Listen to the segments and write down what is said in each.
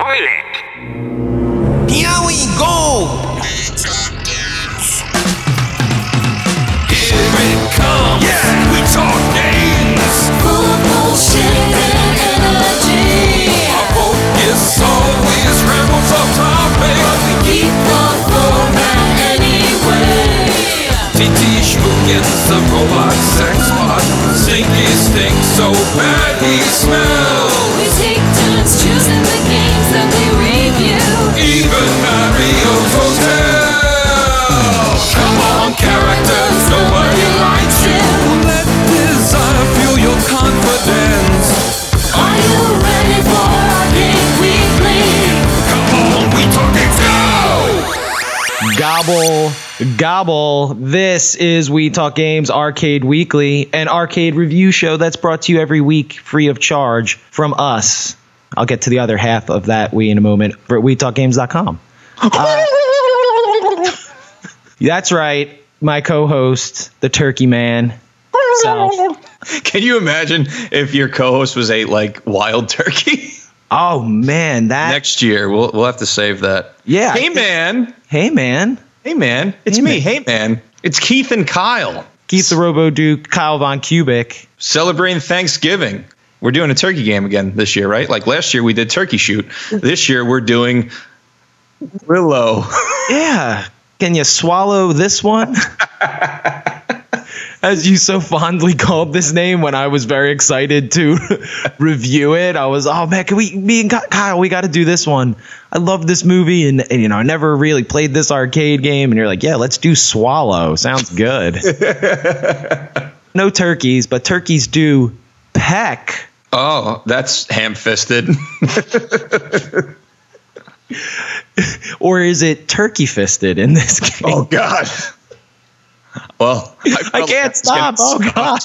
Spoiler! TT Schmookins, the robot sex bot. Stinky stink so bad he smells. We take turns choosing the games that we review. Even Mario's Gobble, gobble. This is We Talk Games Arcade Weekly, an arcade review show that's brought to you every week free of charge from us. I'll get to the other half of that we in a moment for WeTalkGames.com. Uh, that's right, my co-host, the Turkey Man. Self. Can you imagine if your co-host was a like wild turkey? Oh man, that Next year, we'll we'll have to save that. Yeah, Hey man, Hey man, hey man, it's Hey, me. man. Hey man, it's Keith and Kyle Keith the Robo Duke, Kyle Von Kubic. celebrating Thanksgiving. We're doing a turkey game again this year, right? Like last year we did turkey shoot. This year we're doing Willow. Yeah. Can you swallow this one? As you so fondly called this name when I was very excited to review it. I was, oh man, can we, me and Kyle, we got to do this one. I love this movie and, and, you know, I never really played this arcade game. And you're like, yeah, let's do Swallow. Sounds good. no turkeys, but turkeys do peck. Oh, that's ham-fisted. Or is it turkey fisted in this oh, game? oh God. Well, I can't stop. Oh god.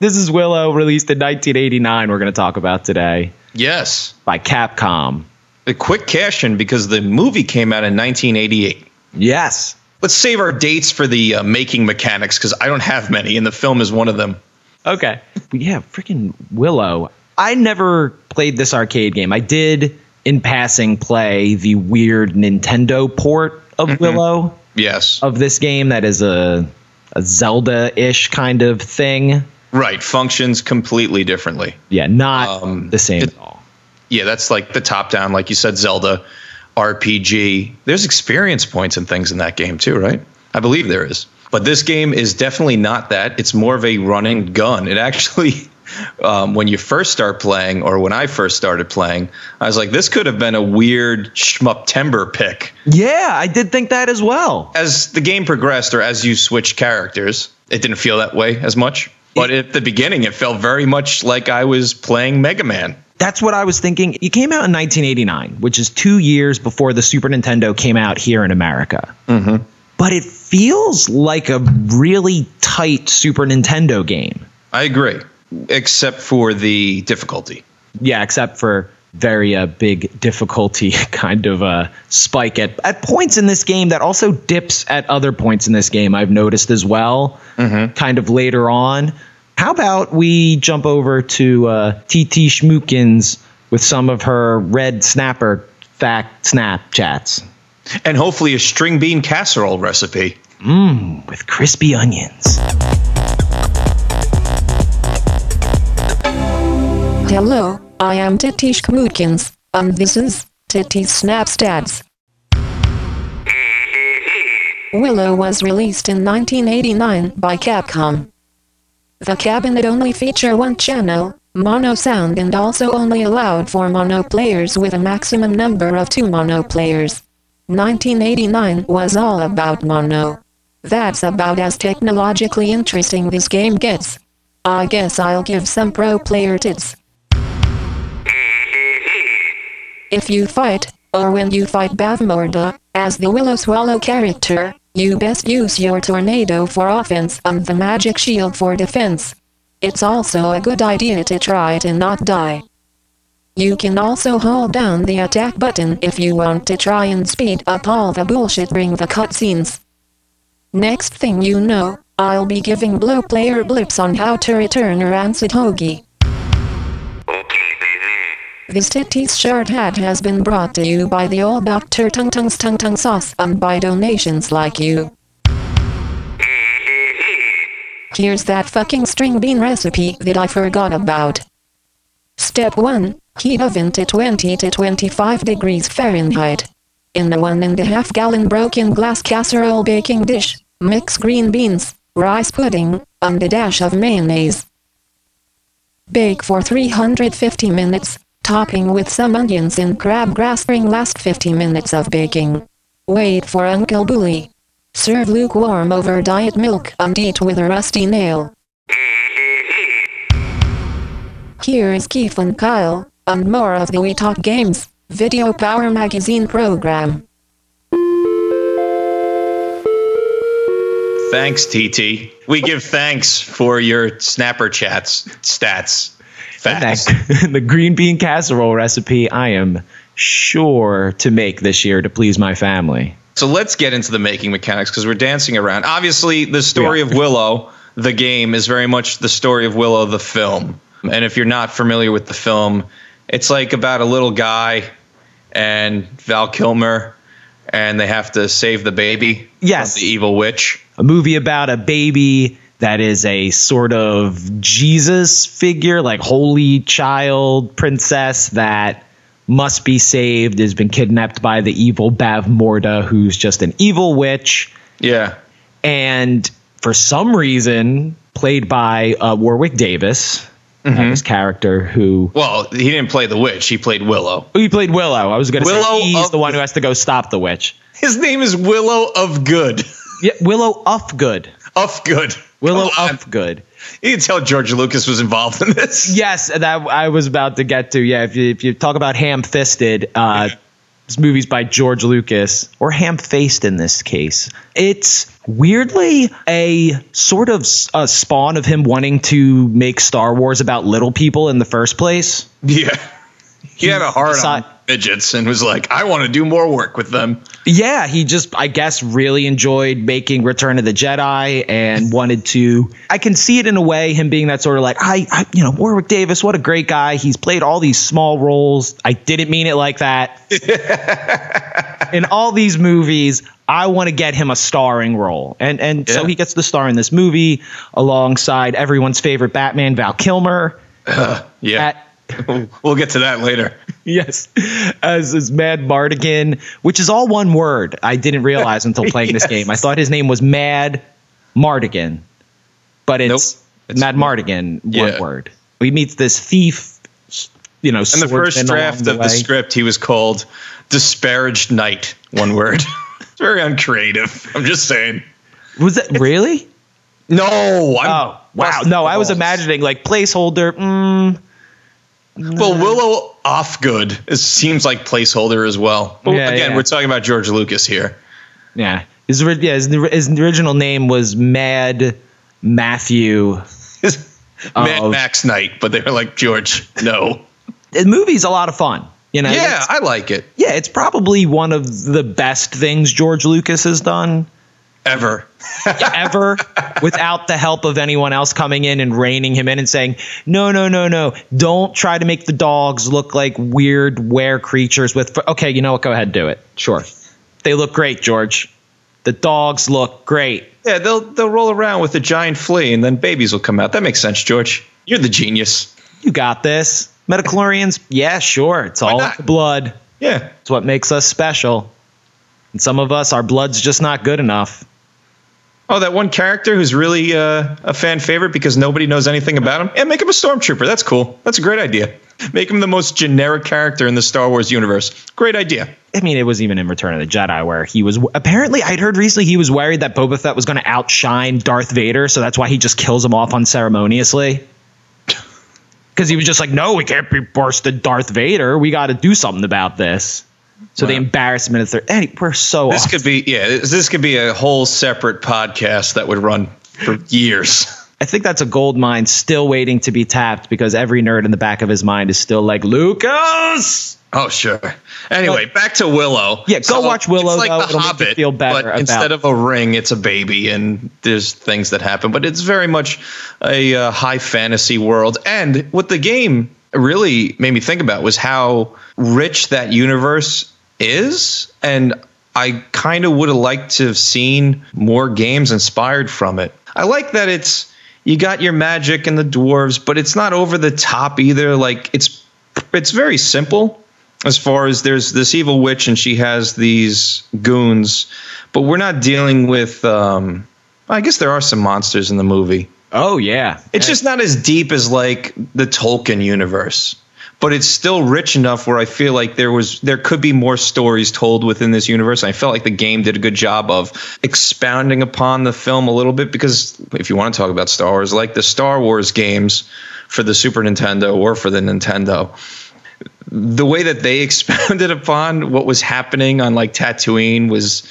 This is Willow, released in 1989. We're going to talk about today Yes. by Capcom. A quick cash in because the movie came out in 1988. Yes. Let's save our dates for the uh, making mechanics because I don't have many, and the film is one of them. Okay. Yeah, freaking Willow. I never played this arcade game. I did, in passing, play the weird Nintendo port of Willow Yes. of this game that is a, a Zelda-ish kind of thing. Right. Functions completely differently. Yeah, not Um, the same at all. Yeah, that's like the top down, like you said, Zelda RPG. There's experience points and things in that game too, right? I believe there is. But this game is definitely not that. It's more of a run and gun. It actually, um, when you first start playing, or when I first started playing, I was like, this could have been a weird shmup timber pick. Yeah, I did think that as well. as the game progressed or as you switched characters, it didn't feel that way as much. But at the beginning, it felt very much like I was playing Mega Man. That's what I was thinking. It came out in 1989, which is two years before the Super Nintendo came out here in America. Mm-hmm. But it feels like a really tight Super Nintendo game. I agree, except for the difficulty. Yeah, except for very uh, big difficulty kind of uh, spike at, at points in this game that also dips at other points in this game, I've noticed as well, kind of later on. How about we jump over to uh, TT Schmookins with some of her red snapper fact Snapchats And hopefully a string bean casserole recipe. Mmm, with crispy onions. Hello, I am TT Schmookins, and this is Titi's Snapstats. Willow was released in 1989 by Capcom. The cabinet only featured one channel, mono sound and also only allowed for mono players with a maximum number of two mono players. 1989 was all about mono. That's about as technologically interesting this game gets. I guess I'll give some pro player tips. If you fight, or when you fight Bavmorda, as the Willow Swallow character, you best use your tornado for offense and the magic shield for defense. It's also a good idea to try to not die. You can also hold down the attack button if you want to try and speed up all the bullshit during the cutscenes. Next thing you know, I'll be giving blow player blips on how to return a rancid hoagie. This titties shirt hat has been brought to you by the All Doctor Tung Tung's Tung Tung Sauce and by donations like you. Here's that fucking string bean recipe that I forgot about. Step 1. Heat oven to 20 to 25 degrees Fahrenheit. In a one and a half gallon broken glass casserole baking dish, mix green beans, rice pudding, and a dash of mayonnaise. Bake for 350 minutes, topping with some onions and crabgrass spring last 50 minutes of baking. Wait for Uncle Bully. Serve lukewarm over diet milk and eat with a rusty nail. Here is Keith and Kyle, and more of the We Talk Games Video Power Magazine program. Thanks, TT. We give thanks for your snapper chats stats. Facts. That- the green bean casserole recipe I am sure to make this year to please my family. So let's get into the making mechanics because we're dancing around. Obviously, the story Yeah. of Willow, the game, is very much the story of Willow, the film. And if you're not familiar with the film, it's like about a little guy and Val Kilmer, and they have to save the baby Yes. from the evil witch. a movie about a baby that is a sort of Jesus figure, like holy child princess that must be saved, has been kidnapped by the evil Bavmorda, who's just an evil witch. Yeah. And for some reason, played by uh, Warwick Davis, Mm-hmm. this character who Well, he didn't play the witch. He played Willow. oh, he played Willow. I was going to Willow say he's the one who has to go stop the witch. His name is Willow of Good. Yeah, Willow of good of Good. Willow Come on. Ufgood. You can tell George Lucas was involved in this. Yes, that I was about to get to. Yeah, if you, if you talk about ham-fisted, uh, this movie's by George Lucas, or ham-faced in this case. It's weirdly a sort of a spawn of him wanting to make Star Wars about little people in the first place. Yeah. He had a hard on midgets and was like, I want to do more work with them. Yeah, he just, I guess, really enjoyed making Return of the Jedi and wanted to. I can see it in a way, him being that sort of like, I, I, you know, Warwick Davis, what a great guy. He's played all these small roles. I didn't mean it like that. in all these movies, I want to get him a starring role, and and so he gets the star in this movie alongside everyone's favorite Batman, Val Kilmer. Yeah. At, we'll get to that later. Yes, as is Madmartigan, which is all one word. I didn't realize until playing this game. I thought his name was Mad Mardigan, but it's, Nope. It's Madmartigan, one Yeah. word. He meets this thief, you know, In the first draft of the script, he was called Disparaged Knight, one word. it's very uncreative. I'm just saying. Was it really? No. I'm Oh, wow. No, I was imagining like placeholder. Mm, Well, Willow Ufgood is, seems like placeholder as well. But Yeah, again, yeah. we're talking about George Lucas here. yeah. His, yeah, his, his original name was Mad Matthew. Mad Oh. Max Knight, but they were like, George, no. The movie's a lot of fun. You know, yeah, I like it. yeah, it's probably one of the best things George Lucas has done Ever. ever without the help of anyone else coming in and reining him in and saying, no, no, no, no, don't try to make the dogs look like weird were creatures with. Okay, you know what? Go ahead, do it. Sure. They look great, George. The dogs look great. Yeah, they'll they'll roll around with a giant flea and then babies will come out. That makes sense, George. You're the genius. You got this. Midi-chlorians, yeah, sure. It's all not? the blood. Yeah. It's what makes us special. And some of us, our blood's just not good enough. Oh, that one character who's really uh, a fan favorite because nobody knows anything about him. Yeah, make him a stormtrooper. That's cool. That's a great idea. Make him the most generic character in the Star Wars universe. Great idea. I mean, it was even in Return of the Jedi where he was apparently I'd heard recently he was worried that Boba Fett was going to outshine Darth Vader, so that's why he just kills him off unceremoniously. Because he was just like, no, we can't be worse than Darth Vader. We got to do something about this. So Wow. embarrassed him in the third. Hey, we're so This off. could be yeah. This, could be a whole separate podcast that would run for years. I think that's a gold mine still waiting to be tapped because every nerd in the back of his mind is still like Lucas. Oh sure. Anyway, back to Willow. Yeah, go watch Willow, It's like though. The It'll Hobbit, feel better but about- instead of a ring, it's a baby, and there's things that happen. But it's very much a uh, high fantasy world. And with the game, really made me think about was how rich that universe is. And I kind of would have liked to have seen more games inspired from it. I like that it's you got your magic and the dwarves, but it's not over the top either. Like it's it's very simple as far as there's this evil witch and she has these goons, but we're not dealing with. Um, I guess there are some monsters in the movie. Oh yeah, It's just not as deep as like the Tolkien universe, but it's still rich enough where I feel like there was there could be more stories told within this universe. I felt like the game did a good job of expounding upon the film a little bit because if you want to talk about Star Wars, like the Star Wars games for the Super Nintendo or for the Nintendo, the way that they expounded upon what was happening on like Tatooine was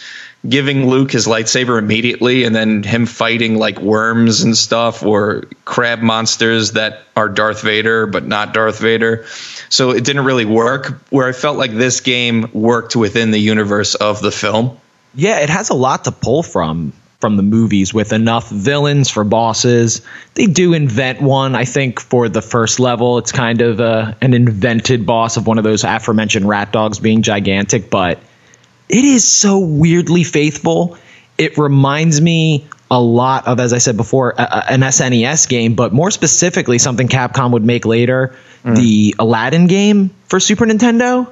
giving Luke his lightsaber immediately and then him fighting like worms and stuff or crab monsters that are Darth Vader but not Darth Vader. So it didn't really work where I felt like this game worked within the universe of the film. Yeah, it has a lot to pull from from the movies with enough villains for bosses. They do invent one, I think, for the first level. It's kind of uh, an invented boss of one of those aforementioned rat dogs being gigantic, but it is so weirdly faithful. It reminds me a lot of, as I said before, a, a- an SNES game, but more specifically, something Capcom would make later the Aladdin game for Super Nintendo.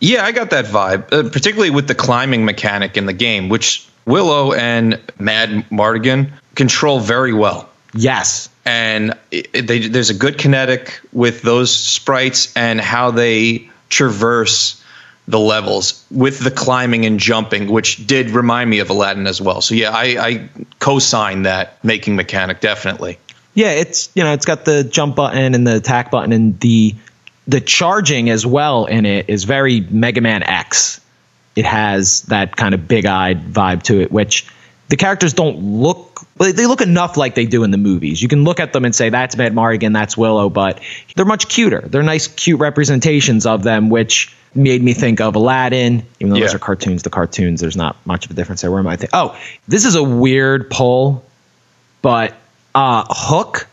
Yeah, I got that vibe, uh, particularly with the climbing mechanic in the game, which Willow and Madmartigan control very well. Yes. and it- they, there's a good kinetic with those sprites and how they traverse the levels with the climbing and jumping, which did remind me of Aladdin as well. So yeah, I, I co-sign that making mechanic definitely. Yeah, it's you know it's got the jump button and the attack button and the the charging as well in it is very Mega Man X. It has that kind of big-eyed vibe to it, which the characters don't look. Well, They look enough like they do in the movies. You can look at them and say that's Madmartigan, that's Willow, but they're much cuter. They're nice, cute representations of them, which made me think of Aladdin. Even though those are cartoons, the cartoons there's not much of a difference there. Where am I? Think? Oh, this is a weird pull, but uh, Hook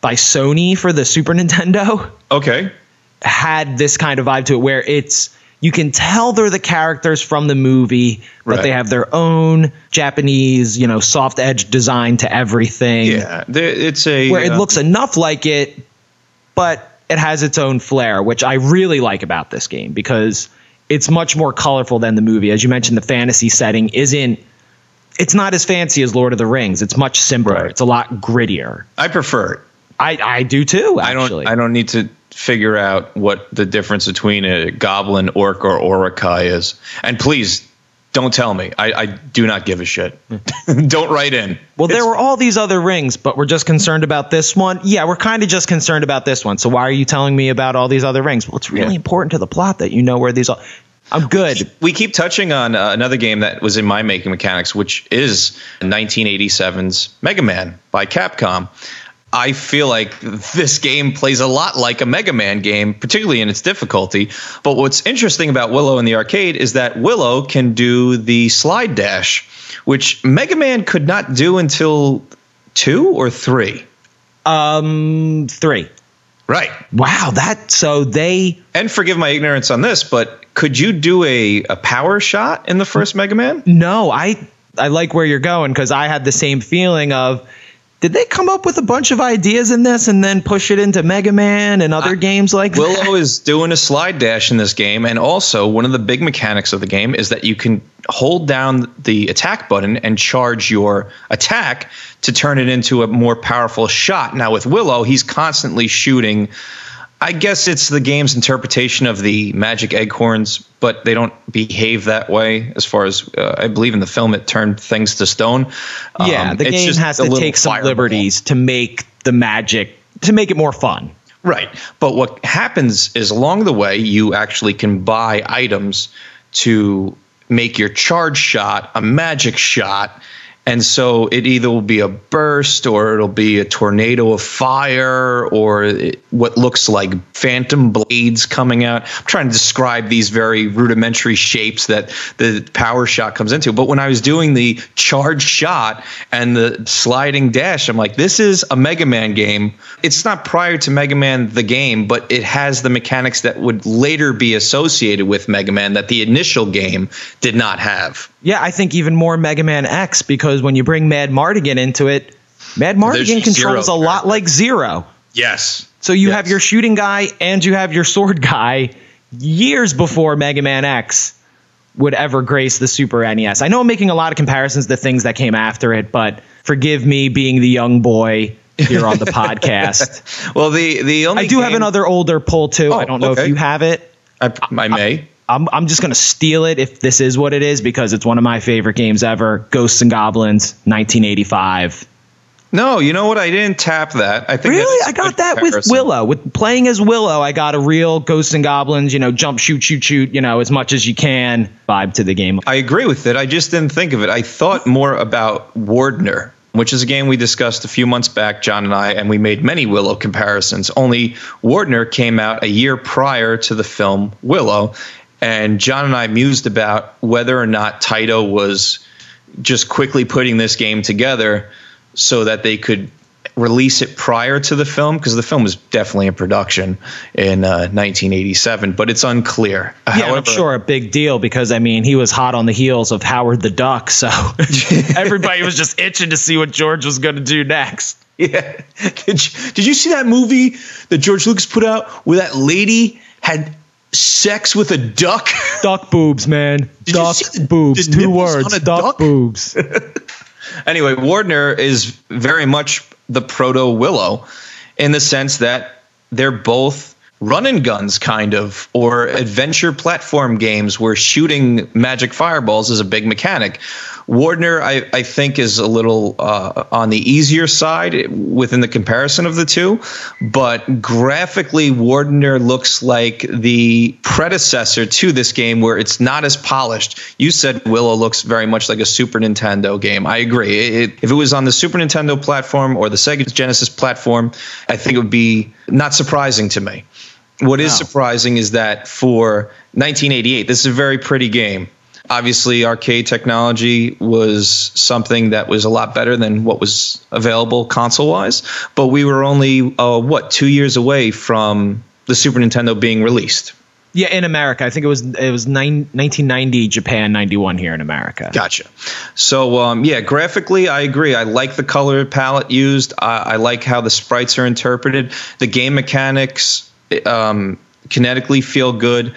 by Sony for the Super Nintendo Okay. had this kind of vibe to it where it's you can tell they're the characters from the movie, but Right. they have their own Japanese, you know, soft edge design to everything. Yeah, it's a Where it uh, looks enough like it, but it has its own flair, which I really like about this game because it's much more colorful than the movie. As you mentioned, the fantasy setting isn't it's not as fancy as Lord of the Rings. It's much simpler. Right. It's a lot grittier. I prefer it. I, I do too. Actually. I don't. I don't need to figure out what the difference between a goblin, orc, or Uruk-hai is. And please don't tell me. I, I do not give a shit. don't write in. Well, there were all these other rings, but we're just concerned about this one. Yeah, we're kind of just concerned about this one. So why are you telling me about all these other rings? Well, it's really Yeah. important to the plot that you know where these are. I'm good. we keep touching on uh, another game that was in my making mechanics, which is 1987's Mega Man by Capcom. I feel like this game plays a lot like a Mega Man game, particularly in its difficulty. But what's interesting about Willow in the arcade is that Willow can do the slide dash, which Mega Man could not do until two or three. Um, three. Right. Wow, that so they And forgive my ignorance on this, but could you do a, a power shot in the first Mega Man? no, I I like where you're going because I had the same feeling of. Did they come up with a bunch of ideas in this and then push it into Mega Man and other games like that? Willow is doing a slide dash in this game, and also one of the big mechanics of the game is that you can hold down the attack button and charge your attack to turn it into a more powerful shot. Now with Willow, he's constantly shooting. I guess it's the game's interpretation of the magic acorns, but they don't behave that way. As far as uh, I believe in the film, it turned things to stone. Yeah, Um, the it's game has to take some fireball. liberties to make the magic to make it more fun. Right. But what happens is along the way, you actually can buy items to make your charge shot a magic shot. And so it either will be a burst or it'll be a tornado of fire or it- what looks like phantom blades coming out. I'm trying to describe these very rudimentary shapes that the power shot comes into. But when I was doing the charge shot and the sliding dash, I'm like, this is a Mega Man game. It's not prior to Mega Man the game, but it has the mechanics that would later be associated with Mega Man that the initial game did not have. Yeah, I think even more Mega Man X because when you bring Madmartigan into it, Madmartigan controls a lot like Zero. Yes. So you Yes. have your shooting guy and you have your sword guy years before Mega Man X would ever grace the Super NES. I know I'm making a lot of comparisons to things that came after it, but forgive me being the young boy here on the podcast. Well, the the only I do have another older pull too. I Oh, don't know okay. if you have it. I, I may. I'm, I'm just going to steal it if this is what it is because it's one of my favorite games ever. Ghosts and Goblins, 1985. No, you know what? I didn't tap that. I think Really? I got that with. Willow. With playing as Willow, I got a real Ghosts and Goblins, you know, jump, shoot, shoot, shoot, you know, as much as you can vibe to the game. I agree with it. I just didn't think of it. I thought more about Wardner, which is a game we discussed a few months back, John and I, and we made many Willow comparisons. Only Wardner came out a year prior to the film Willow, and John and I mused about whether or not Taito was just quickly putting this game together so that they could release it prior to the film because the film was definitely in production in uh, 1987 but it's unclear Yeah, and I'm sure a big deal because I mean he was hot on the heels of Howard the Duck, so everybody was just itching to see what George was going to do next. Yeah. Did you, did you see that movie that George Lucas put out where that lady had sex with a duck? Duck boobs, man. Did you duck see the- boobs. the Two words. on a Duck, duck? boobs. anyway, Wardner is very much the proto Willow in the sense that they're both run and guns kind of or adventure platform games where shooting magic fireballs is a big mechanic. Wardner, I, I think, is a little uh, on the easier side within the comparison of the two, but graphically, Wardner looks like the predecessor to this game where it's not as polished. You said Willow looks very much like a Super Nintendo game. I agree. It, it- if it was on the Super Nintendo platform or the Sega Genesis platform, I think it would be not surprising to me. What is surprising is that for 1988, this is a very pretty game. Obviously, arcade technology was something that was a lot better than what was available console wise, but we were only, uh, what, two years away from the Super Nintendo being released. yeah, in America, I think it was it was nine, 1990 Japan, 91 here in America. Gotcha. So um, yeah, graphically, I agree. I like the color palette used. I, I like how the sprites are interpreted. The game mechanics um, kinetically feel good.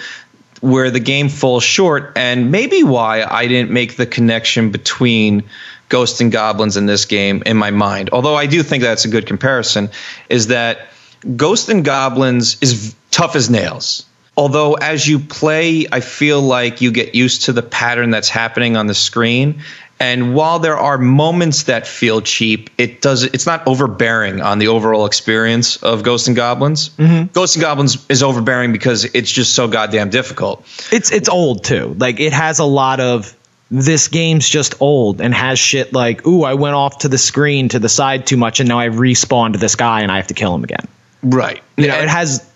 Where the game falls short, and maybe why I didn't make the connection between Ghosts and Goblins in this game in my mind. Although I do think that's a good comparison, is that Ghost and Goblins is tough as nails. Although as you play, I feel like you get used to the pattern that's happening on the screen. And while there are moments that feel cheap, it does it's not overbearing on the overall experience of Ghosts and Goblins. Mm-hmm. Ghosts and Goblins is overbearing because it's just so goddamn difficult. It's it's old too. Like it has a lot of this game's just old and has shit like, ooh, I went off to the screen to the side too much and now I respawned this guy and I have to kill him again. Right. You know, it has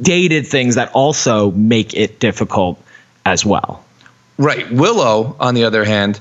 dated things that also make it difficult as well. Right. Willow, on the other hand,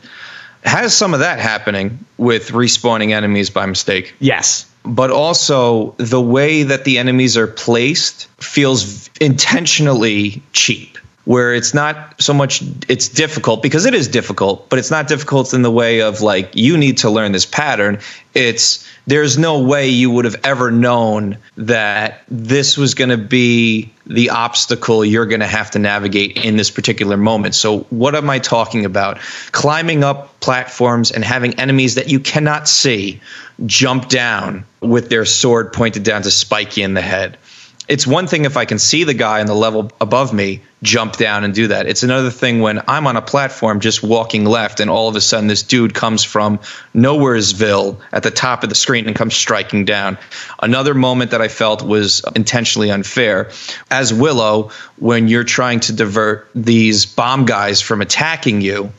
has some of that happening with respawning enemies by mistake. Yes. But also, the way that the enemies are placed feels intentionally cheap. Where it's not so much, it's difficult because it is difficult, but it's not difficult in the way of like, you need to learn this pattern. It's, there's no way you would have ever known that this was going to be the obstacle you're going to have to navigate in this particular moment. So, what am I talking about? Climbing up platforms and having enemies that you cannot see jump down with their sword pointed down to spike you in the head. It's one thing if I can see the guy on the level above me jump down and do that. It's another thing when I'm on a platform just walking left and all of a sudden this dude comes from nowheresville at the top of the screen and comes striking down. Another moment that I felt was intentionally unfair. As Willow, when you're trying to divert these bomb guys from attacking you,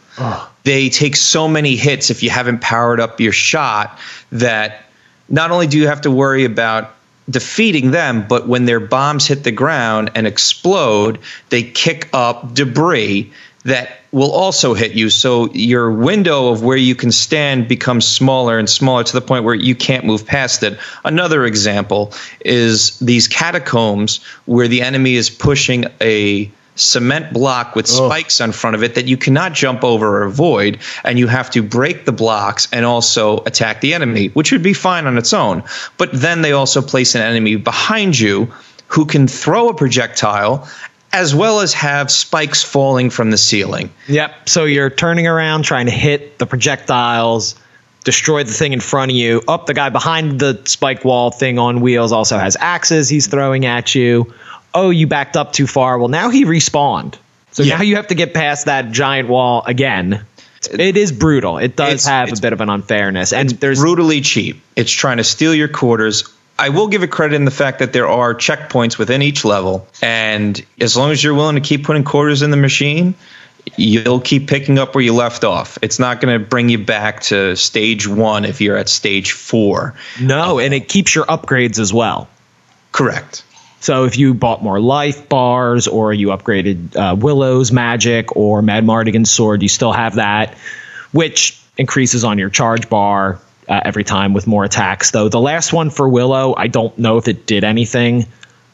they take so many hits if you haven't powered up your shot that not only do you have to worry about defeating them, but when their bombs hit the ground and explode, they kick up debris that will also hit you. So your window of where you can stand becomes smaller and smaller to the point where you can't move past it. Another example is these catacombs where the enemy is pushing a cement block with oh. spikes on front of it that you cannot jump over or avoid and you have to break the blocks and also attack the enemy which would be fine on its own but then they also place an enemy behind you who can throw a projectile as well as have spikes falling from the ceiling Yep. So you're turning around, trying to hit the projectiles, destroy the thing in front of you. Up, the guy behind the spike wall thing on wheels also has axes he's throwing at you. Oh, you backed up too far. Well, now he respawned. So Yeah. now you have to get past that giant wall again. It is brutal. It does It's- have a bit of an unfairness, and there's brutally cheap. It's trying to steal your quarters. I will give it credit in the fact that there are checkpoints within each level, and as long as you're willing to keep putting quarters in the machine, you'll keep picking up where you left off. It's not going to bring you back to stage one if you're at stage four. no, and it keeps your upgrades as well. Correct. So if you bought more life bars or you upgraded uh, Willow's magic or Madmartigan's sword, you still have that, which increases on your charge bar uh, every time with more attacks. Though the last one for Willow, I don't know if it did anything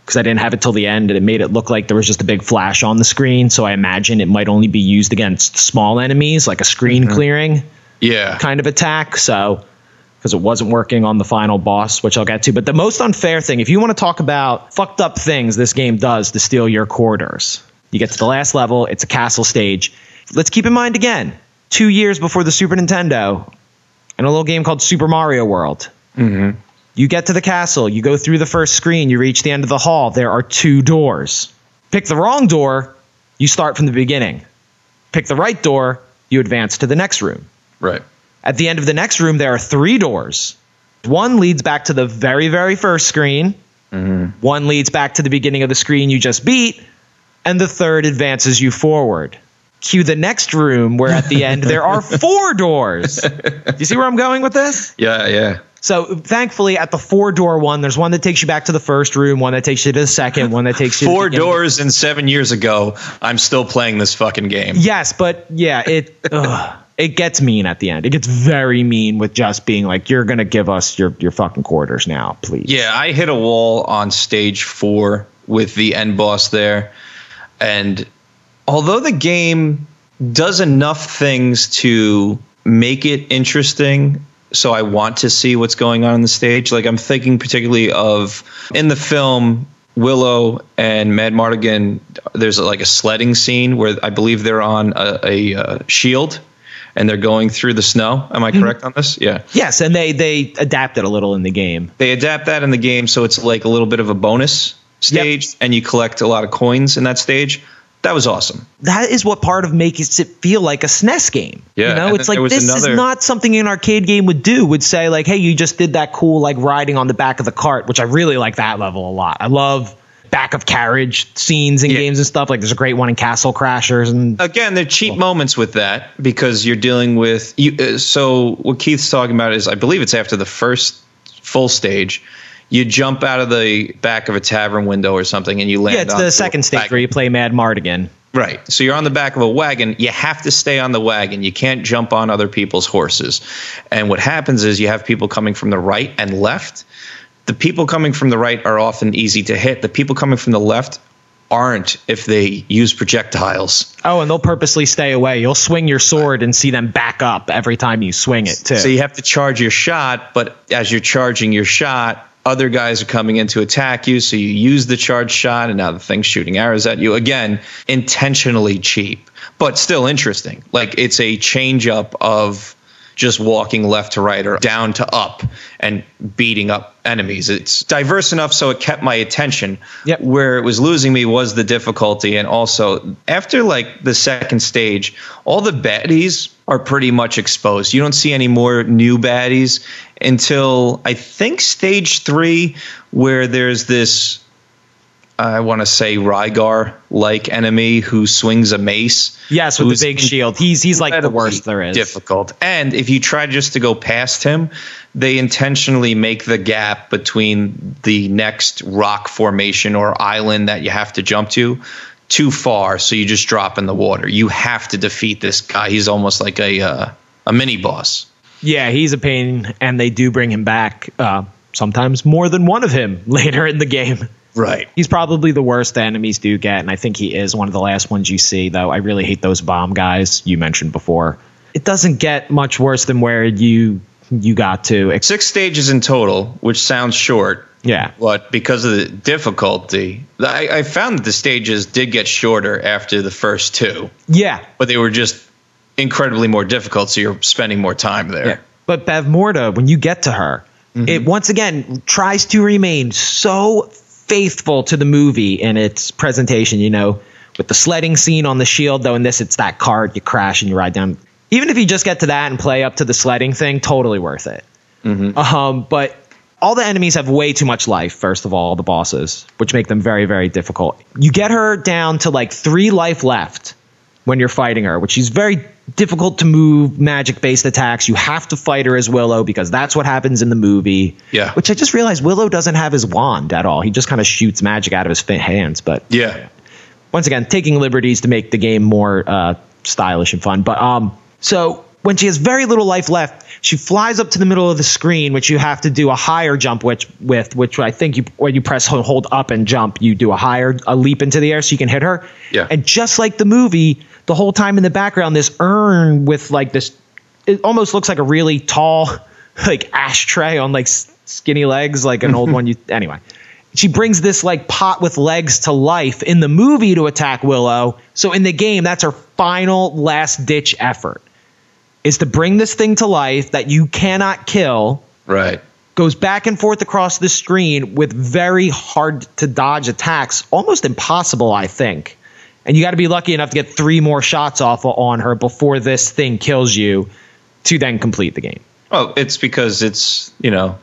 because I didn't have it till the end and it made it look like there was just a big flash on the screen. So I imagine it might only be used against small enemies, like a screen clearing Yeah. kind of attack. So because it wasn't working on the final boss, which I'll get to. But the most unfair thing, if you want to talk about fucked up things this game does to steal your quarters, you get to the last level, it's a castle stage. Let's keep in mind again, two years before the Super Nintendo, in a little game called Super Mario World. Mm-hmm. You get to the castle, you go through the first screen, you reach the end of the hall. There are two doors. Pick the wrong door, you start from the beginning. Pick the right door, you advance to the next room. Right. At the end of the next room, there are three doors. One leads back to the very, very first screen. Mm-hmm. One leads back to the beginning of the screen you just beat. And the third advances you forward. Cue the next room where at the end there are four doors. Do you see where I'm going with this? Yeah, yeah. So thankfully, at the four door one, there's one that takes you back to the first room, one that takes you to the second, one that takes you to the Four doors and seven years ago, I'm still playing this fucking game. Yes, but yeah, it ugh, it gets mean at the end. It gets very mean with just being like, "You're gonna give us your your fucking quarters now, please." Yeah, I hit a wall on stage four with the end boss there. And although the game does enough things to make it interesting, so I want to see what's going on on the stage. Like I'm thinking particularly of in the film Willow and Madmartigan. There's like a sledding scene where I believe they're on a, a, uh shield and they're going through the snow. Am I mm-hmm. correct on this? Yeah. Yes, and they they adapted a little in the game. They adapt that in the game so it's like a little bit of a bonus stage and you collect a lot of coins in that stage. That was awesome. That is what part of makes it feel like a SNES game. Yeah, you know, it's like this another- is not something an arcade game would do. Would say like, "Hey, you just did that cool like riding on the back of the cart," which I really like that level a lot. I love back of carriage scenes in Yeah. games and stuff. Like, there's a great one in Castle Crashers and Again, they're cheap moments with that because you're dealing with you. Uh, so what Keith's talking about is, I believe it's after the first full stage. You jump out of the back of a tavern window or something, and you land. yeah, it's the second stage where you play Madmartigan. Right. So you're on the back of a wagon. You have to stay on the wagon. You can't jump on other people's horses. And what happens is you have people coming from the right and left. The people coming from the right are often easy to hit. The people coming from the left aren't if they use projectiles. Oh, and they'll purposely stay away. You'll swing your sword and see them back up every time you swing it too. So you have to charge your shot, but as you're charging your shot, other guys are coming in to attack you. So you use the charged shot, and now the thing's shooting arrows at you. Again, intentionally cheap, but still interesting. Like it's a change up of just walking left to right or down to up and beating up enemies. It's diverse enough so it kept my attention. Yep. Where it was losing me was the difficulty. And also, after like the second stage, all the baddies are pretty much exposed. You don't see any more new baddies until I think stage three, where there's this I want to say Rygar like enemy who swings a mace. Yes, with the big shield. He's he's like the worst there is. Difficult. And if you try just to go past him, they intentionally make the gap between the next rock formation or island that you have to jump to too far, so you just drop in the water. You have to defeat this guy. He's almost like a uh, a mini boss. Yeah, he's a pain, and they do bring him back. Uh, sometimes more than one of him later in the game. Right. He's probably the worst the enemies do get, and I think he is one of the last ones you see. Though I really hate those bomb guys you mentioned before. It doesn't get much worse than where you you got to. Six stages in total, which sounds short, yeah, but because of the difficulty, I, I found that the stages did get shorter after the first two, yeah, but they were just incredibly more difficult. So you're spending more time there. Yeah. But Bavmorda, when you get to her, mm-hmm. it once again tries to remain so faithful to the movie in its presentation, you know, with the sledding scene on the shield, though in this it's that cart, you crash and you ride down. Even if you just get to that and play up to the sledding thing, totally worth it. Um, but all the enemies have way too much life, first of all, the bosses, which make them very, very difficult. You get her down to like three life left when you're fighting her, which is very difficult to move magic based attacks. You have to fight her as Willow because that's what happens in the movie. Yeah. Which I just realized Willow doesn't have his wand at all. He just kind of shoots magic out of his hands. But Yeah. once again, taking liberties to make the game more uh, stylish and fun. But um, so when she has very little life left, she flies up to the middle of the screen, which you have to do a higher jump, which with which I think you when you press hold, hold up and jump, you do a higher a leap into the air so you can hit her. Yeah. And just like the movie, the whole time in the background, this urn with like this, it almost looks like a really tall like ashtray on like skinny legs, like an old one. You anyway she brings this like pot with legs to life in the movie to attack Willow. So in the game, that's her final last ditch effort is to bring this thing to life that you cannot kill. Right. Goes back and forth across the screen with very hard to dodge attacks, almost impossible, I think. And you got to be lucky enough to get three more shots off on her before this thing kills you to then complete the game. Well, it's because it's, you know,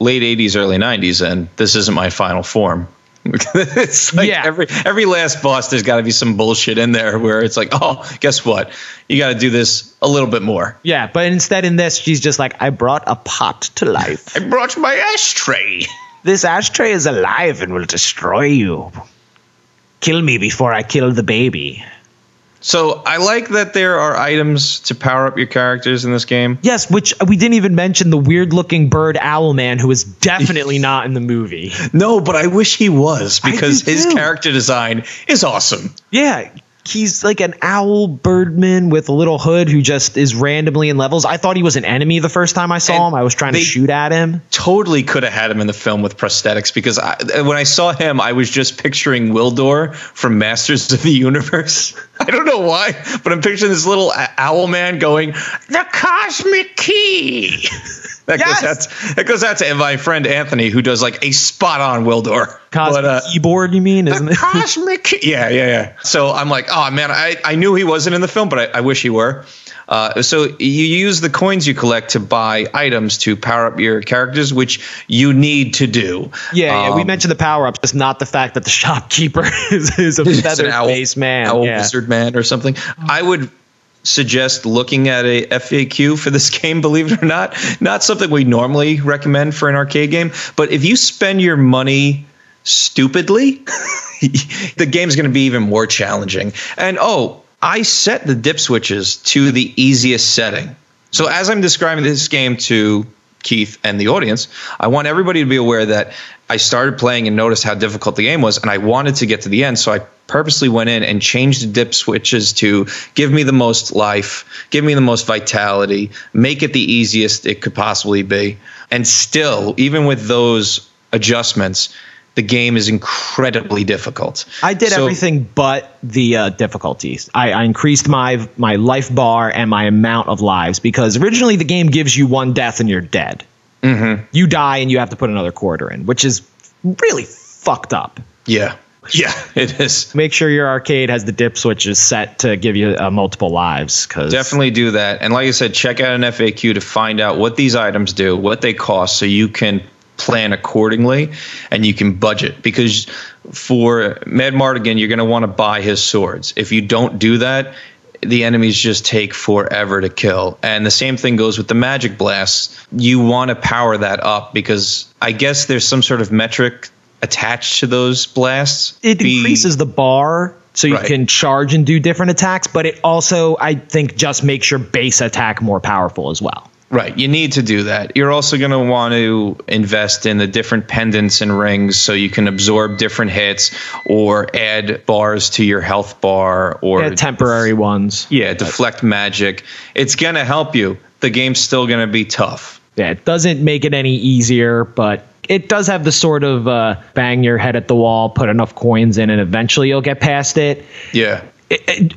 late 80s, early 90s, and this isn't my final form. it's like Yeah. every every last boss, there's got to be some bullshit in there where it's like, oh, guess what? You got to do this a little bit more. Yeah, but instead in this, she's just like, I brought a pot to life. I brought my ashtray. This ashtray is alive and will destroy you. Kill me before I kill the baby. So I like that there are items to power up your characters in this game. Yes, which we didn't even mention the weird looking bird owl man who is definitely not in the movie. No, but I wish he was because his too. character design is awesome. Yeah, he's like an owl birdman with a little hood who just is randomly in levels. I thought he was an enemy the first time I saw And him. I was trying to shoot at him. Totally could have had him in the film with prosthetics because I, when I saw him, I was just picturing Gwildor from Masters of the Universe. I don't know why, but I'm picturing this little owl man going, "The cosmic key." That Yes! goes out. To, that goes out to my friend Anthony, who does like a spot on Gwildor. Cosmic But, uh, keyboard, you mean, isn't it? cosmic. Yeah, yeah, yeah. So I'm like, oh man, I, I knew he wasn't in the film, but I, I wish he were. Uh, so you use the coins you collect to buy items to power up your characters, which you need to do. Yeah, yeah. we Um, mentioned the power ups, just not the fact that the shopkeeper is, is a it's an feather owl- face man. owl yeah. wizard man or something. I would suggest looking at a FAQ for this game, believe it or not. Not something we normally recommend for an arcade game, but if you spend your money stupidly, the game's going to be even more challenging. And oh, I set the dip switches to the easiest setting. So as I'm describing this game to Keith and the audience, I want everybody to be aware that I started playing and noticed how difficult the game was, and I wanted to get to the end. So I purposely went in and changed the dip switches to give me the most life, give me the most vitality, make it the easiest it could possibly be. And still, even with those adjustments, the game is incredibly difficult. I did So- everything but the uh, difficulties. I, I increased my my life bar and my amount of lives because originally the game gives you one death and you're dead. Mm-hmm. You die and you have to put another quarter in, which is really fucked up. Yeah. Yeah, it is. Make sure your arcade has the dip switches set to give you uh, multiple lives. Because Definitely do that. And like I said, check out an FAQ to find out what these items do, what they cost, so you can plan accordingly and you can budget because for Madmartigan you're going to want to buy his swords. If you don't do that, the enemies just take forever to kill. And the same thing goes with the magic blasts. You want to power that up because I guess there's some sort of metric attached to those blasts. It Be- increases the bar so you Right. can charge and do different attacks, but it also, I think, just makes your base attack more powerful as well. Right, you need to do that. You're also going to want to invest in the different pendants and rings so you can absorb different hits or add bars to your health bar or Yeah, temporary ones. yeah, deflect magic. It's going to help you. The game's still going to be tough. Yeah, it doesn't make it any easier, but it does have the sort of uh, bang your head at the wall, put enough coins in, and eventually you'll get past it. Yeah.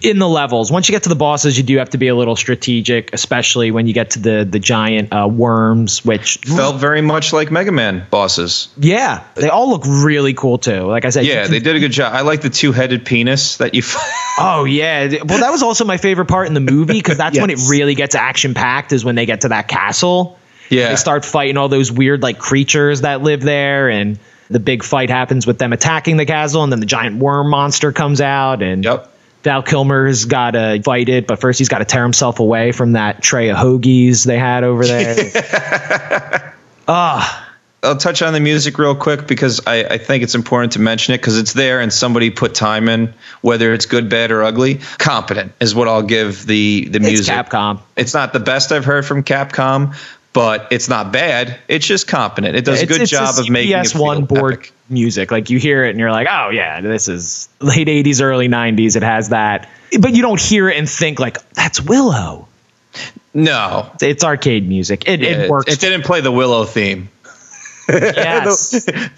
In the levels, once you get to the bosses, you do have to be a little strategic, especially when you get to the the giant uh, worms, which Felt very much like Mega Man bosses. yeah, they all look really cool too. Like I said, Yeah, can- they did a good job. I like the two-headed penis that you Oh yeah. Well, that was also my favorite part in the movie because that's when it really gets action packed. Is when they get to that castle. Yeah. They start fighting all those weird like creatures that live there, and the big fight happens with them attacking the castle, and then the giant worm monster comes out, and Yep. Val Kilmer's got to fight it, but first he's got to tear himself away from that tray of hoagies they had over there. Ah, I'll touch on the music real quick because I, I think it's important to mention it because it's there and somebody put time in, whether it's good, bad, or ugly. Competent is what I'll give the the it's music. Capcom. It's not the best I've heard from Capcom, but it's not bad. It's just competent. It does a good job a of making it one board epic. music. Like you hear it and you're like, oh yeah, this is late '80s, early '90s. It has that, but you don't hear it and think like that's Willow. No, It's arcade music. It, it works. It didn't play the Willow theme. yes.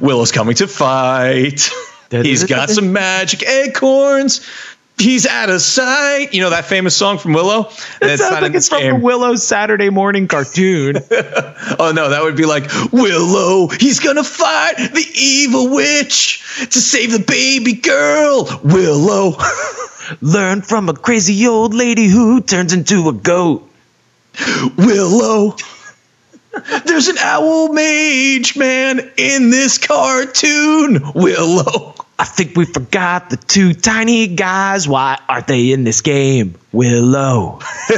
Willow's coming to fight. He's got some magic acorns. He's out of sight. You know that famous song from Willow? It It's sounds like it's from the. Willow Saturday morning cartoon. Oh no, that would be like Willow. He's gonna fight the evil witch to save the baby girl. Willow. Learn from a crazy old lady who turns into a goat. Willow. There's an owl mage man in this cartoon. Willow. I think we forgot the two tiny guys. Why aren't they in this game? Willow.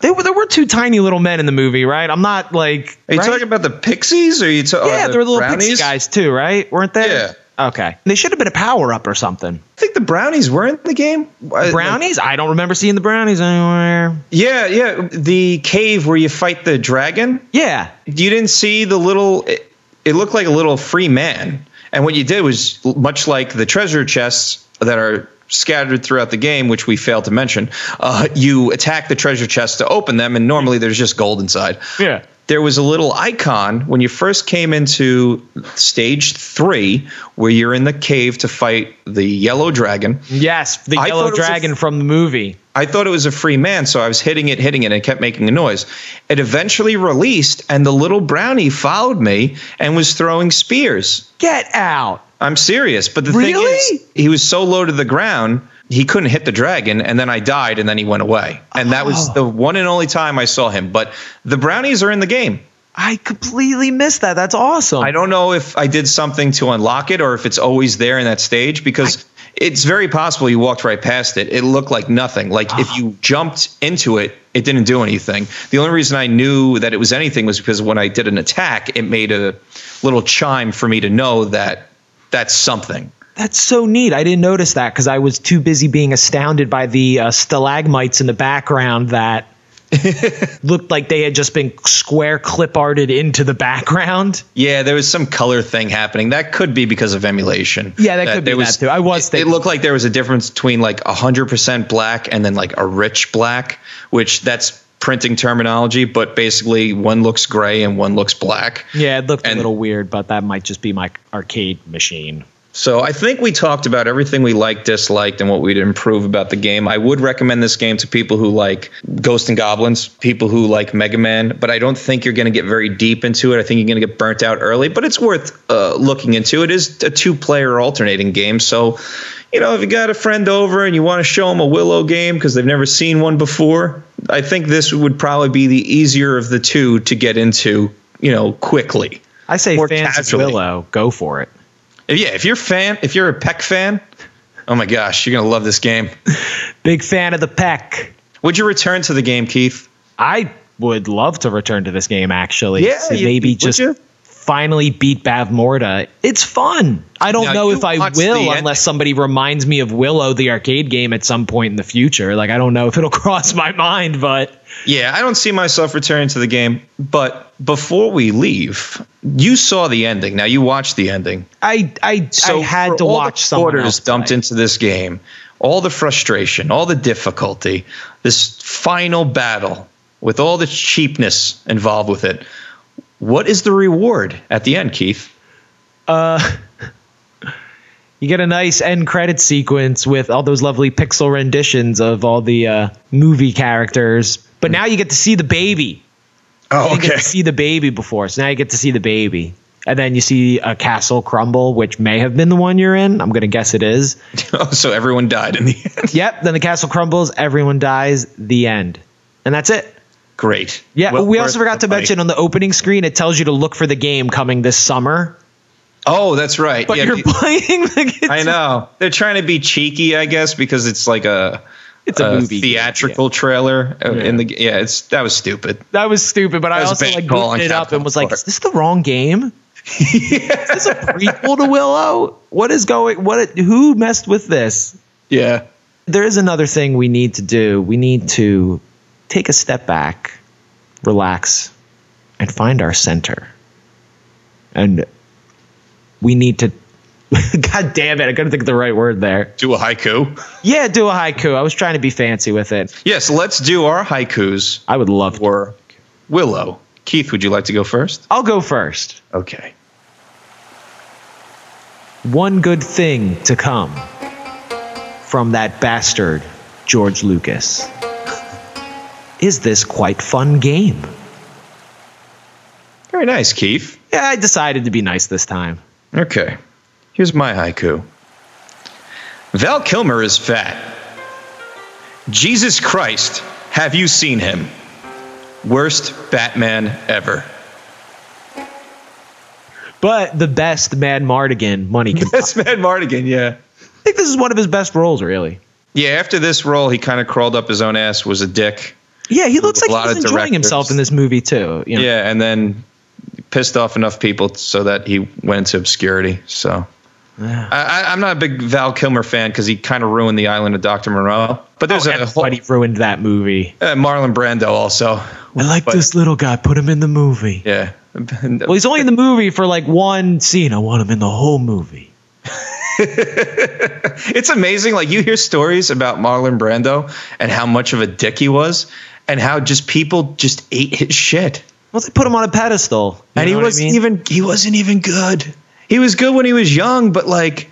they were, there were two tiny little men in the movie, right? I'm not like. Are you right? talking about the pixies? Or are you talking? Yeah, the they were little brownies? pixie guys too, right? Weren't they? Yeah. Okay. They should have been a power up or something. I think the brownies were in the game. Uh, Brownies? I don't remember seeing the brownies anywhere. Yeah, yeah. The cave where you fight the dragon. Yeah. You didn't see the little. It, it looked like a little free man, and what you did was much like the treasure chests that are scattered throughout the game, which we failed to mention. Uh, you attack the treasure chests to open them, and normally there's just gold inside. Yeah. There was a little icon when you first came into stage three where you're in the cave to fight the yellow dragon. Yes, the I yellow thought it was a dragon f- from the movie. I thought it was a free man, so I was hitting it, hitting it, and it kept making a noise. It eventually released, and the little brownie followed me and was throwing spears. Get out. I'm serious, but the Really? thing is, he was so low to the ground, he couldn't hit the dragon, and then I died, and then he went away. And that was Oh. the one and only time I saw him. But the brownies are in the game. I completely missed that. That's awesome. I don't know if I did something to unlock it or if it's always there in that stage because it's very possible you walked right past it. It looked like nothing. Like if you ah. jumped into it, it didn't do anything. The only reason I knew that it was anything was because when I did an attack, it made a little chime for me to know that that's something. That's so neat. I didn't notice that because I was too busy being astounded by the uh, stalagmites in the background that looked like they had just been square clip arted into the background. Yeah, there was some color thing happening. That could be because of emulation. Yeah, that could be there that too. I was it, thinking- it looked like there was a difference between like 100% black and then like a rich black, which that's printing terminology, but basically one looks gray and one looks black. Yeah, it looked a little weird, but that might just be my arcade machine. So I think we talked about everything we liked, disliked, and what we'd improve about the game. I would recommend this game to people who like Ghost and Goblins, people who like Mega Man, but I don't think you're going to get very deep into it. I think you're going to get burnt out early, but it's worth uh, looking into. It is a two-player alternating game, so you know if you got a friend over and you want to show them a Willow game because they've never seen one before, I think this would probably be the easier of the two to get into. You know, quickly. I say More fans casually. of Willow, go for it. Yeah, if you're a fan, if you're a Peck fan, oh my gosh, you're gonna love this game. Big fan of the Peck. Would you return to the game, Keith? I would love to return to this game actually. Yeah, To you- maybe would just you? finally beat Bavmorda. It's fun. I don't Now, know if I will unless somebody reminds me of Willow, the arcade game, at some point in the future. Like I don't know if it'll cross my mind, but Yeah, I don't see myself returning to the game. But before we leave, you saw the ending. Now you watched the ending. I I, So I had to watch the quarters dumped play. into this game, all the frustration, all the difficulty, this final battle with all the cheapness involved with it. What is the reward at the end, Keith? Uh, You get a nice end credit sequence with all those lovely pixel renditions of all the uh, movie characters. But now you get to see the baby. Oh, You get to see the baby before, so now you get to see the baby. And then you see a castle crumble, which may have been the one you're in. I'm going to guess it is. so everyone died in the end. Yep. Then the castle crumbles, everyone dies, the end. And that's it. Great. Yeah. Well we also forgot to money. mention on the opening screen, it tells you to look for the game coming this summer. Oh, that's right. But Yeah, you're the- playing the I know they're trying to be cheeky, I guess, because it's like a It's a movie game, theatrical trailer uh, in the yeah. It's that was stupid. That was stupid, but I also bad like looked it up and was like, "Is this the wrong game? Is this a prequel to Willow? What is going? What? Who messed with this?" Yeah. There is another thing we need to do. We need to take a step back, relax, and find our center. And we need to. God damn it! I couldn't think of the right word there. Do a haiku. Yeah, do a haiku. I was trying to be fancy with it. Yes, let's do our haikus I would love to. for Willow. Keith, would you like to go first? I'll go first. Okay. one good thing to come from that bastard, George Lucas. Is this quite fun game? Very nice, Keith. Yeah, I decided to be nice this time. Okay. Here's my haiku. Val Kilmer is fat. Jesus Christ, have you seen him? Worst Batman ever. But the best Madmartigan money can. That's Madmartigan, yeah. I think this is one of his best roles, really. Yeah, after this role, he kind of crawled up his own ass, was a dick. Yeah, he looks like he's enjoying directors. himself in this movie too. You know? Yeah, and then pissed off enough people so that he went into obscurity. So I, I, I'm not a big Val Kilmer fan because he kind of ruined the island of Dr. Moreau. But there's Oh, a whole, everybody ruined that movie. uh, Marlon Brando also. I like But- this little guy. Put him in the movie. Yeah. Well, he's only in the movie for like one scene. I want him in the whole movie. It's amazing. Like you hear stories about Marlon Brando and how much of a dick he was, and how just people just ate his shit. Well, they put him on a pedestal. You and he what I wasn't mean? even he wasn't even good. He was good when he was young, but like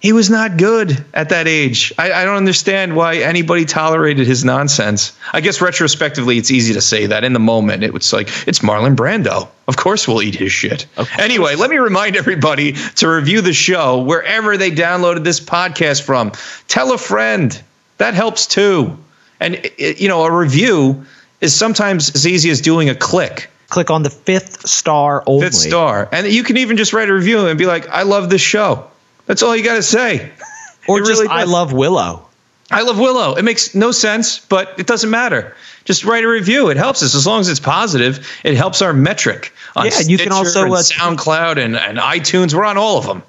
he was not good at that age. I, I don't understand why anybody tolerated his nonsense. I guess retrospectively, it's easy to say that. In the moment, it was like it's Marlon Brando. Of course, we'll eat his shit. Anyway, let me remind everybody to review the show wherever they downloaded this podcast from. Tell a friend. That helps too. And it- you know, a review is sometimes as easy as doing a click Click on the fifth star only. fifth star. And you can even just write a review and be like, I love this show. That's all you got to say. Or just really I love Willow. I love Willow. It makes no sense, but it doesn't matter. Just write a review. It helps us as long as it's positive. It helps our metric on Yeah, and you can also, and uh, SoundCloud and, and iTunes. We're on all of them.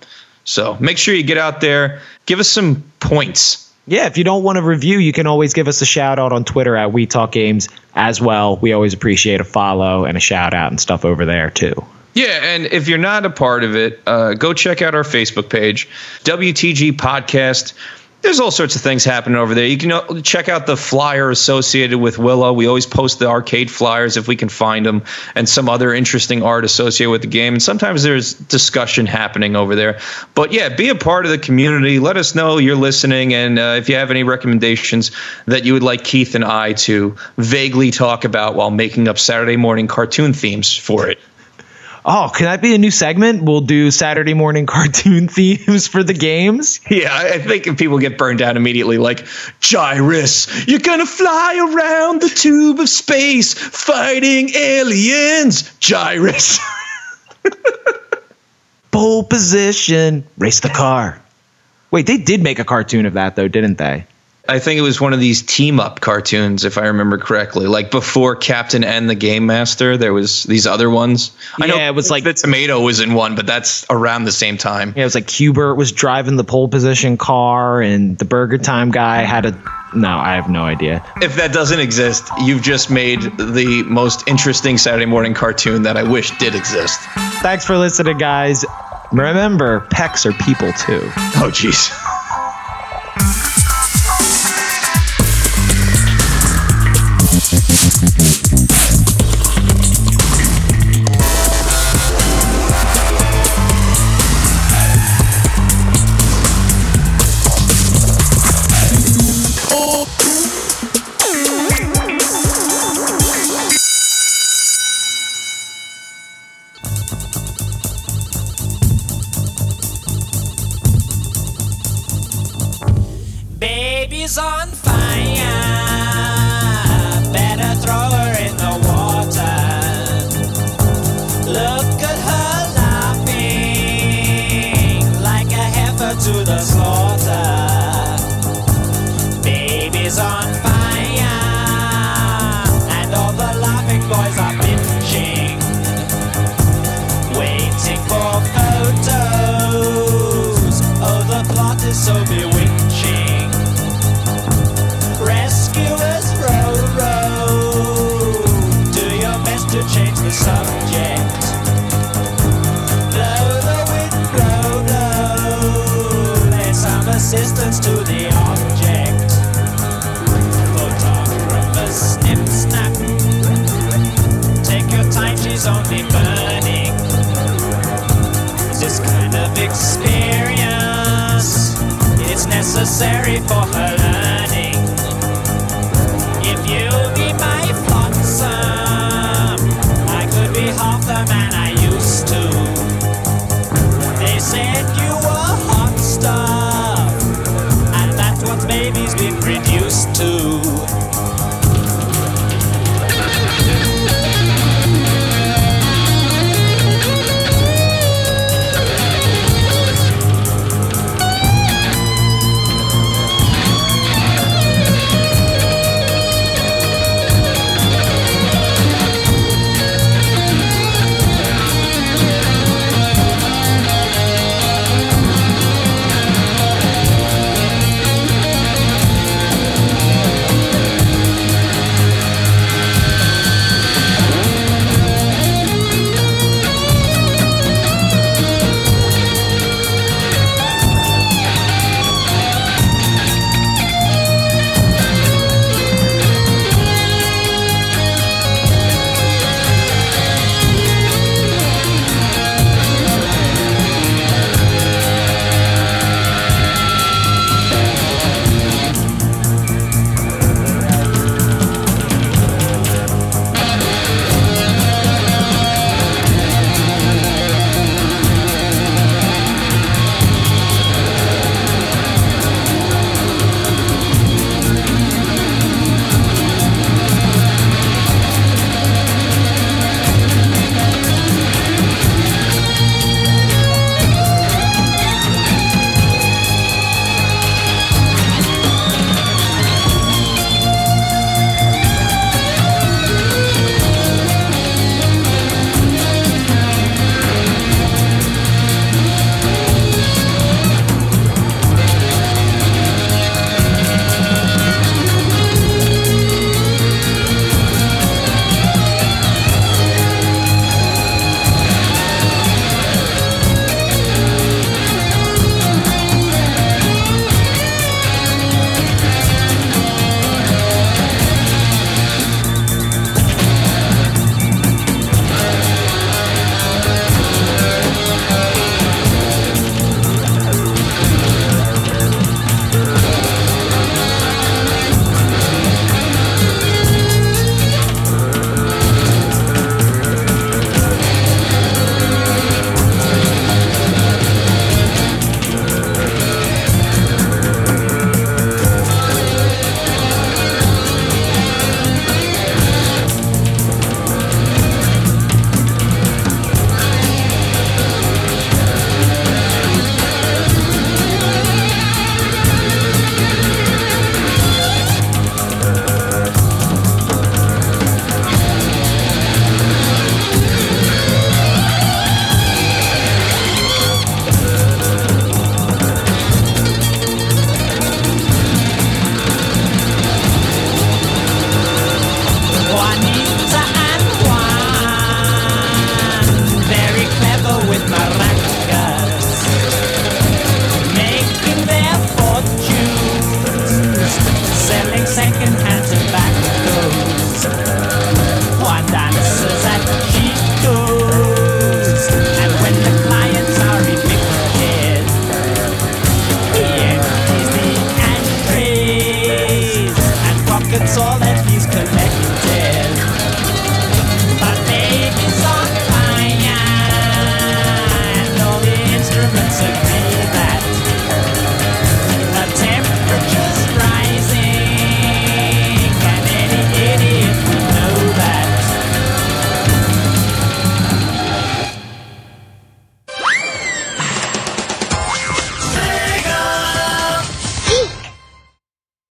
So make sure you get out there. Give us some points. Yeah, if you don't want to review, you can always give us a shout out on Twitter at We Talk Games as well. We always appreciate a follow and a shout out and stuff over there too. Yeah, and if you're not a part of it, uh, go check out our Facebook page, WTG Podcast. There's all sorts of things happening over there. You can check out the flyer associated with Willow. We always post the arcade flyers if we can find them, and some other interesting art associated with the game. And sometimes there's discussion happening over there. But yeah, be a part of the community. Let us know you're listening, and uh, if you have any recommendations that you would like Keith and I to vaguely talk about while making up Saturday morning cartoon themes for it. Oh, can that be a new segment? We'll do Saturday morning cartoon themes for the games. Yeah, I think if people get burned out immediately, like Gyruss, you're gonna fly around the tube of space fighting aliens. Gyruss. Pole position, race the car. Wait, they did make a cartoon of that though, didn't they? I think it was one of these team up cartoons, if I remember correctly. Like before Captain N the Game Master, there was these other ones. I know Yeah, it was like- the tomato was in one, but that's around the same time. Yeah, it was like Q*bert was driving the pole position car, and the Burger Time guy had a. No, I have no idea. If that doesn't exist, you've just made the most interesting Saturday morning cartoon that I wish did exist. Thanks for listening, guys. Remember, pecs are people too. Oh, jeez. Necessary for her